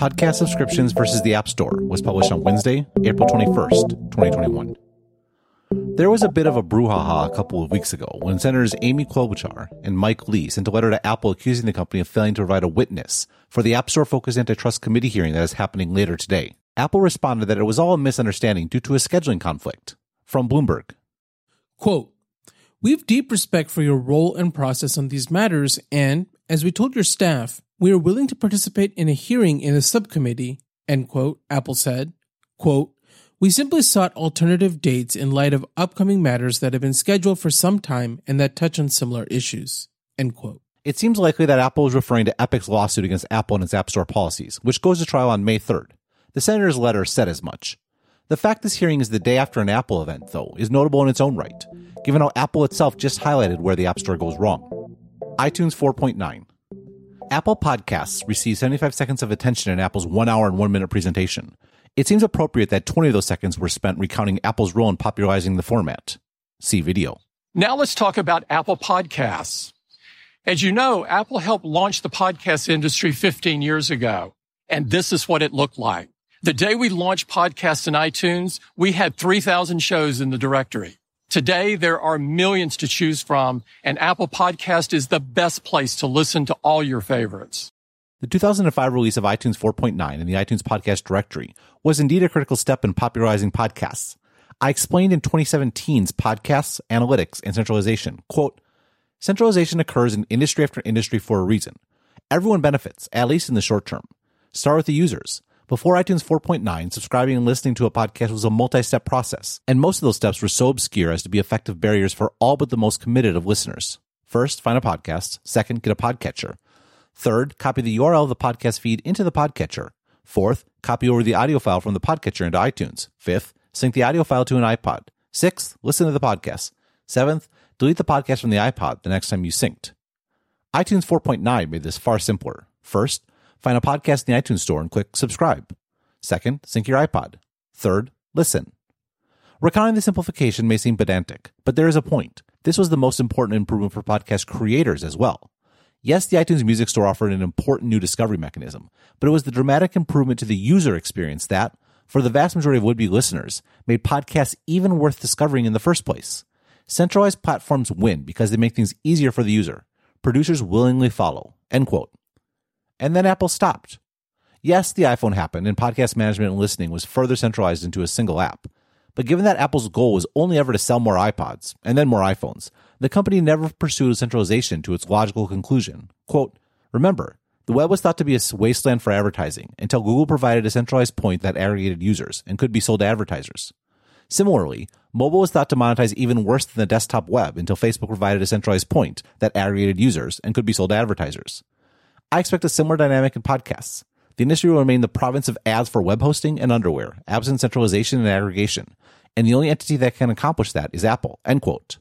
Podcast Subscriptions versus the App Store was published on Wednesday, April 21st, 2021. There was a bit of a brouhaha a couple of weeks ago when Senators Amy Klobuchar and Mike Lee sent a letter to Apple accusing the company of failing to provide a witness for the App Store focused antitrust committee hearing that is happening later today. Apple responded that it was all a misunderstanding due to a scheduling conflict. From Bloomberg. Quote, we have deep respect for your role and process on these matters, and, as we told your staff, we are willing to participate in a hearing in the subcommittee, end quote, Apple said. Quote, we simply sought alternative dates in light of upcoming matters that have been scheduled for some time and that touch on similar issues, end quote. It seems likely that Apple is referring to Epic's lawsuit against Apple and its App Store policies, which goes to trial on May 3rd. The senator's letter said as much. The fact this hearing is the day after an Apple event, though, is notable in its own right, given how Apple itself just highlighted where the App Store goes wrong. iTunes 4.9. Apple Podcasts receive 75 seconds of attention in Apple's one hour and one minute presentation. It seems appropriate that 20 of those seconds were spent recounting Apple's role in popularizing the format. See video. Now let's talk about Apple Podcasts. As you know, Apple helped launch the podcast industry 15 years ago, and this is what it looked like. The day we launched podcasts in iTunes, we had 3,000 shows in the directory. Today, there are millions to choose from, and Apple Podcast is the best place to listen to all your favorites. The 2005 release of iTunes 4.9 and the iTunes Podcast Directory was indeed a critical step in popularizing podcasts. I explained in 2017's Podcasts, Analytics, and Centralization, quote, Centralization occurs in industry after industry for a reason. Everyone benefits, at least in the short term. Start with the users. Before iTunes 4.9, subscribing and listening to a podcast was a multi-step process, and most of those steps were so obscure as to be effective barriers for all but the most committed of listeners. First, find a podcast. Second, get a podcatcher. Third, copy the URL of the podcast feed into the podcatcher. Fourth, copy over the audio file from the podcatcher into iTunes. Fifth, sync the audio file to an iPod. Sixth, listen to the podcast. Seventh, delete the podcast from the iPod the next time you synced. iTunes 4.9 made this far simpler. First, Find a podcast in the iTunes store and click subscribe. Second, sync your iPod. Third, listen. Recounting the simplification may seem pedantic, but there is a point. This was the most important improvement for podcast creators as well. Yes, the iTunes Music Store offered an important new discovery mechanism, but it was the dramatic improvement to the user experience that, for the vast majority of would be listeners, made podcasts even worth discovering in the first place. Centralized platforms win because they make things easier for the user. Producers willingly follow. End quote and then Apple stopped. Yes, the iPhone happened, and podcast management and listening was further centralized into a single app. But given that Apple's goal was only ever to sell more iPods, and then more iPhones, the company never pursued centralization to its logical conclusion. Quote, Remember, the web was thought to be a wasteland for advertising until Google provided a centralized point that aggregated users and could be sold to advertisers. Similarly, mobile was thought to monetize even worse than the desktop web until Facebook provided a centralized point that aggregated users and could be sold to advertisers. I expect a similar dynamic in podcasts. The industry will remain the province of ads for web hosting and underwear, absent centralization and aggregation. And the only entity that can accomplish that is Apple. End quote.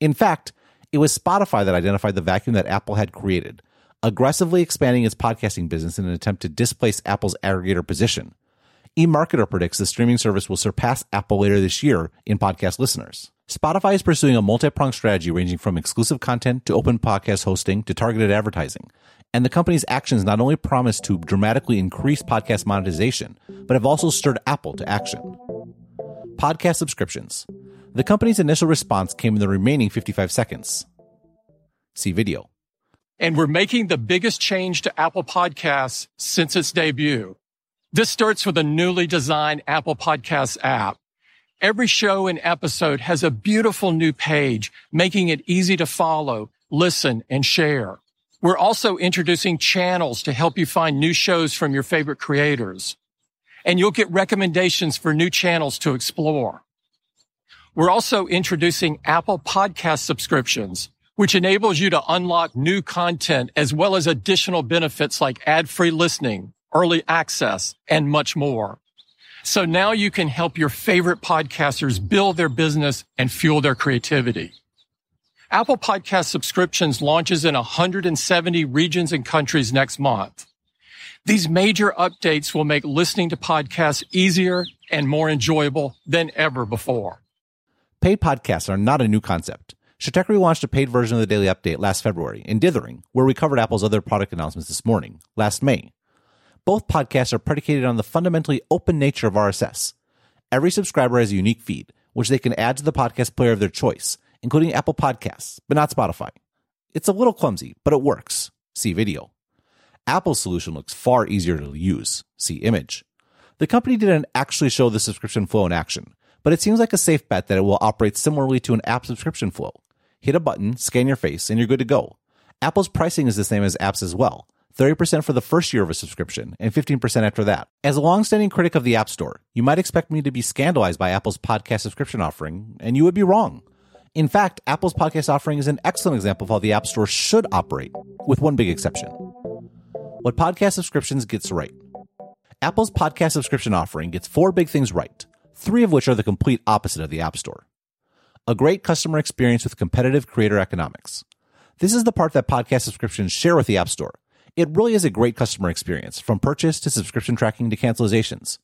In fact, it was Spotify that identified the vacuum that Apple had created, aggressively expanding its podcasting business in an attempt to displace Apple's aggregator position. eMarketer predicts the streaming service will surpass Apple later this year in podcast listeners. Spotify is pursuing a multi-pronged strategy ranging from exclusive content to open podcast hosting to targeted advertising. And the company's actions not only promise to dramatically increase podcast monetization, but have also stirred Apple to action. Podcast subscriptions. The company's initial response came in the remaining 55 seconds. See video. And we're making the biggest change to Apple Podcasts since its debut. This starts with a newly designed Apple Podcasts app. Every show and episode has a beautiful new page, making it easy to follow, listen, and share. We're also introducing channels to help you find new shows from your favorite creators. And you'll get recommendations for new channels to explore. We're also introducing Apple podcast subscriptions, which enables you to unlock new content as well as additional benefits like ad-free listening, early access, and much more. So now you can help your favorite podcasters build their business and fuel their creativity. Apple Podcast subscriptions launches in 170 regions and countries next month. These major updates will make listening to podcasts easier and more enjoyable than ever before. Paid podcasts are not a new concept. Stratechery launched a paid version of the Daily Update last February in Dithering, where we covered Apple's other product announcements this morning, last May. both podcasts are predicated on the fundamentally open nature of RSS. Every subscriber has a unique feed, which they can add to the podcast player of their choice, including Apple Podcasts, but not Spotify. It's a little clumsy, but it works. See video. Apple's solution looks far easier to use. See image. The company didn't actually show the subscription flow in action, but it seems like a safe bet that it will operate similarly to an app subscription flow. Hit a button, scan your face, and you're good to go. Apple's pricing is the same as apps as well. 30% for the first year of a subscription and 15% after that. As a longstanding critic of the App Store, you might expect me to be scandalized by Apple's podcast subscription offering, and you would be wrong. In fact, Apple's podcast offering is an excellent example of how the App Store should operate, with one big exception. What podcast subscriptions gets right. Apple's podcast subscription offering gets four big things right, three of which are the complete opposite of the App Store. A great customer experience with competitive creator economics. This is the part that podcast subscriptions share with the App Store. It really is a great customer experience, from purchase to subscription tracking to cancelizations.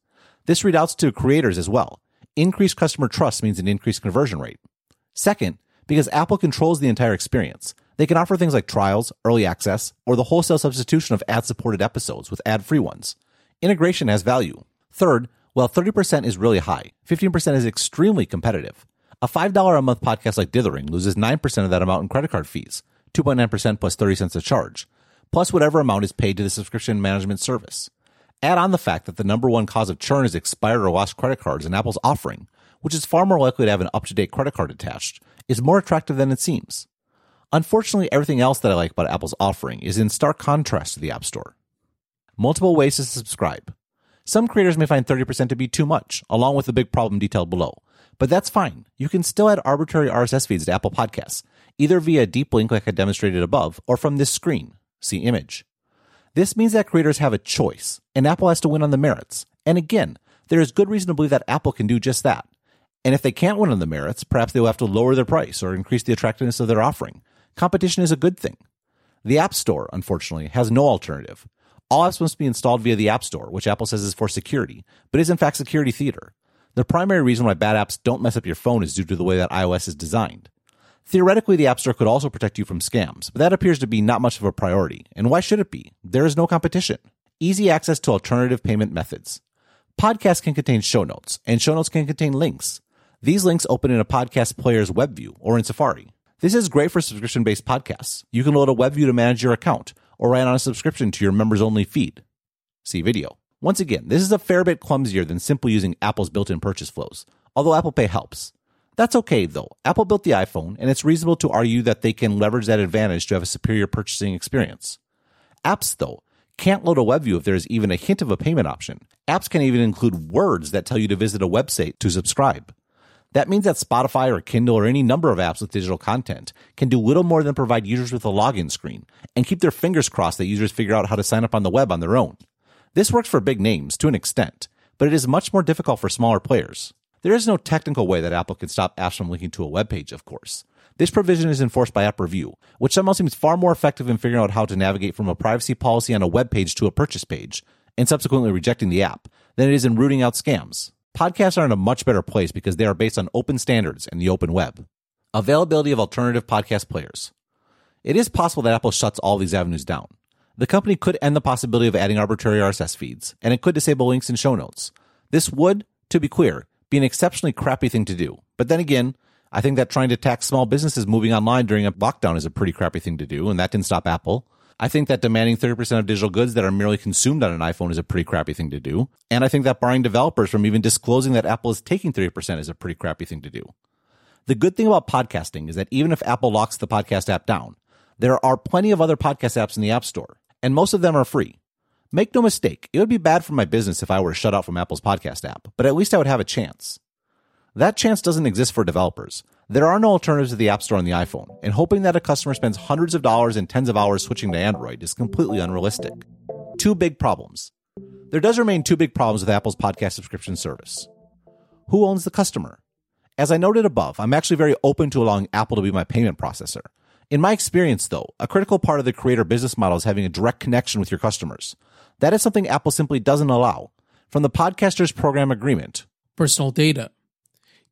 This readouts to creators as well. Increased customer trust means an increased conversion rate. Second, because Apple controls the entire experience, they can offer things like trials, early access, or the wholesale substitution of ad supported episodes with ad free ones. Integration has value. Third, while 30% is really high, 15% is extremely competitive. A $5 a month podcast like Dithering loses 9% of that amount in credit card fees, 2.9% plus 30 cents a charge, plus whatever amount is paid to the subscription management service. Add on the fact that the number one cause of churn is expired or lost credit cards in Apple's offering, which is far more likely to have an up to date credit card attached, is more attractive than it seems. Unfortunately, everything else that I like about Apple's offering is in stark contrast to the App Store. Multiple ways to subscribe. Some creators may find 30% to be too much, along with the big problem detailed below. But that's fine. You can still add arbitrary RSS feeds to Apple Podcasts, either via a deep link like I demonstrated above, or from this screen. See image. This means that creators have a choice, and Apple has to win on the merits. And again, there is good reason to believe that Apple can do just that. And if they can't win on the merits, perhaps they will have to lower their price or increase the attractiveness of their offering. Competition is a good thing. The App Store, unfortunately, has no alternative. All apps must be installed via the App Store, which Apple says is for security, but is in fact security theater. The primary reason why bad apps don't mess up your phone is due to the way that iOS is designed. Theoretically, the App Store could also protect you from scams, but that appears to be not much of a priority. And why should it be? There is no competition. Easy access to alternative payment methods. Podcasts can contain show notes, and show notes can contain links. These links open in a podcast player's web view or in Safari. This is great for subscription based podcasts. You can load a web view to manage your account or write on a subscription to your members only feed. See video. Once again, this is a fair bit clumsier than simply using Apple's built in purchase flows, although Apple Pay helps. That's okay though. Apple built the iPhone, and it's reasonable to argue that they can leverage that advantage to have a superior purchasing experience. Apps, though, can't load a web view if there is even a hint of a payment option. Apps can even include words that tell you to visit a website to subscribe. That means that Spotify or Kindle or any number of apps with digital content can do little more than provide users with a login screen and keep their fingers crossed that users figure out how to sign up on the web on their own. This works for big names to an extent, but it is much more difficult for smaller players. There is no technical way that Apple can stop apps from linking to a web page, of course. This provision is enforced by App Review, which somehow seems far more effective in figuring out how to navigate from a privacy policy on a web page to a purchase page, and subsequently rejecting the app, than it is in rooting out scams. Podcasts are in a much better place because they are based on open standards and the open web. Availability of alternative podcast players. It is possible that Apple shuts all these avenues down. The company could end the possibility of adding arbitrary RSS feeds, and it could disable links and show notes. This would, to be clear, be an exceptionally crappy thing to do. But then again, I think that trying to tax small businesses moving online during a lockdown is a pretty crappy thing to do, and that didn't stop Apple. I think that demanding 30% of digital goods that are merely consumed on an iPhone is a pretty crappy thing to do. And I think that barring developers from even disclosing that Apple is taking 30% is a pretty crappy thing to do. The good thing about podcasting is that even if Apple locks the podcast app down, there are plenty of other podcast apps in the App Store, and most of them are free. Make no mistake, it would be bad for my business if I were shut out from Apple's podcast app, but at least I would have a chance. That chance doesn't exist for developers. There are no alternatives to the App Store on the iPhone, and hoping that a customer spends hundreds of dollars and tens of hours switching to Android is completely unrealistic. Two big problems. There does remain two big problems with Apple's podcast subscription service. Who owns the customer? As I noted above, I'm actually very open to allowing Apple to be my payment processor. In my experience, though, a critical part of the creator business model is having a direct connection with your customers. That is something Apple simply doesn't allow. From the podcaster's program agreement, personal data.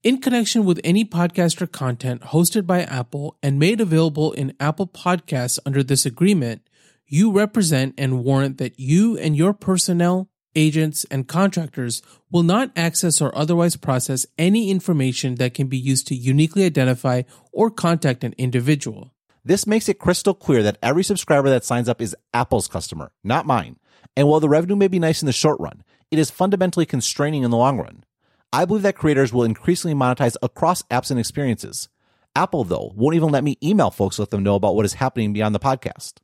In connection with any podcaster content hosted by Apple and made available in Apple Podcasts under this agreement, you represent and warrant that you and your personnel, agents, and contractors will not access or otherwise process any information that can be used to uniquely identify or contact an individual. This makes it crystal clear that every subscriber that signs up is Apple's customer, not mine. And while the revenue may be nice in the short run, it is fundamentally constraining in the long run. I believe that creators will increasingly monetize across apps and experiences. Apple, though, won't even let me email folks to let them know about what is happening beyond the podcast.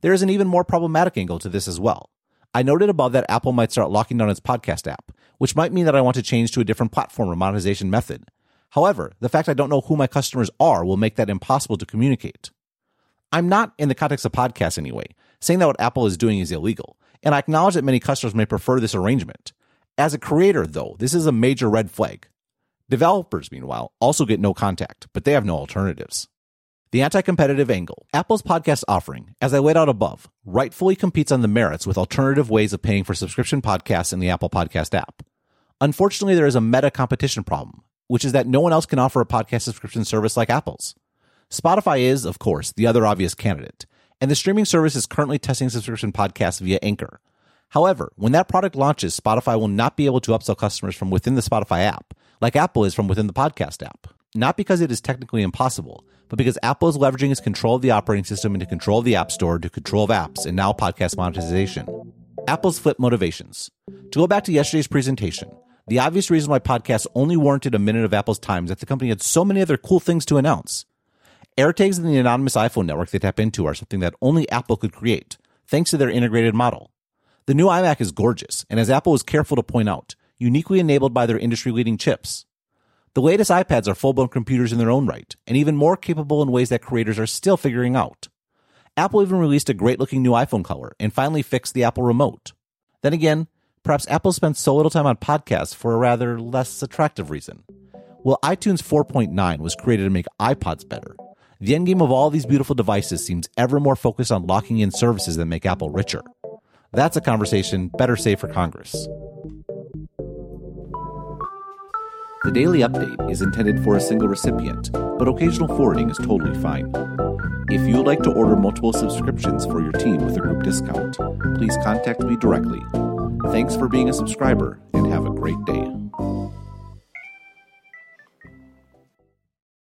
There is an even more problematic angle to this as well. I noted above that Apple might start locking down its podcast app, which might mean that I want to change to a different platform or monetization method. However, the fact I don't know who my customers are will make that impossible to communicate. I'm not, in the context of podcasts anyway, saying that what Apple is doing is illegal, and I acknowledge that many customers may prefer this arrangement. As a creator, though, this is a major red flag. Developers, meanwhile, also get no contact, but they have no alternatives. The anti competitive angle. Apple's podcast offering, as I laid out above, rightfully competes on the merits with alternative ways of paying for subscription podcasts in the Apple Podcast app. Unfortunately, there is a meta competition problem, which is that no one else can offer a podcast subscription service like Apple's. Spotify is, of course, the other obvious candidate, and the streaming service is currently testing subscription podcasts via Anchor. However, when that product launches, Spotify will not be able to upsell customers from within the Spotify app, like Apple is from within the podcast app. Not because it is technically impossible, but because Apple is leveraging its control of the operating system into control of the App Store to control of apps and now podcast monetization. Apple's flip motivations. To go back to yesterday's presentation, the obvious reason why podcasts only warranted a minute of Apple's time is that the company had so many other cool things to announce. AirTags and the anonymous iPhone network they tap into are something that only Apple could create, thanks to their integrated model. The new iMac is gorgeous, and as Apple was careful to point out, uniquely enabled by their industry leading chips. The latest iPads are full blown computers in their own right, and even more capable in ways that creators are still figuring out. Apple even released a great looking new iPhone color and finally fixed the Apple remote. Then again, perhaps Apple spent so little time on podcasts for a rather less attractive reason. Well, iTunes 4.9 was created to make iPods better. The endgame of all these beautiful devices seems ever more focused on locking in services that make Apple richer. That's a conversation better saved for Congress. The daily update is intended for a single recipient, but occasional forwarding is totally fine. If you would like to order multiple subscriptions for your team with a group discount, please contact me directly. Thanks for being a subscriber and have a great day.